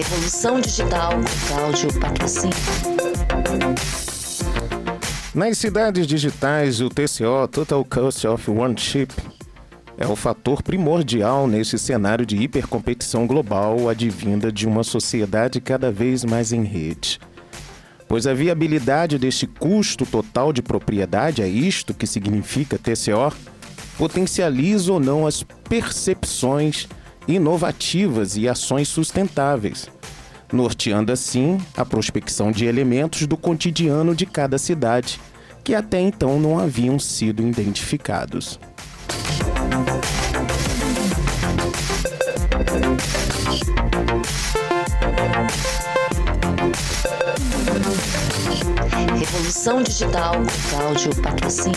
Revolução Digital Cláudio Patrocínio. Nas cidades digitais, o TCO, Total Cost of Ownership, é o fator primordial nesse cenário de hipercompetição global advinda de uma sociedade cada vez mais em rede. Pois a viabilidade deste custo total de propriedade, é isto que significa TCO, potencializa ou não as percepções inovativas e ações sustentáveis, norteando assim a prospecção de elementos do cotidiano de cada cidade que até então não haviam sido identificados. Revolução Digital Cláudio Patrocínio.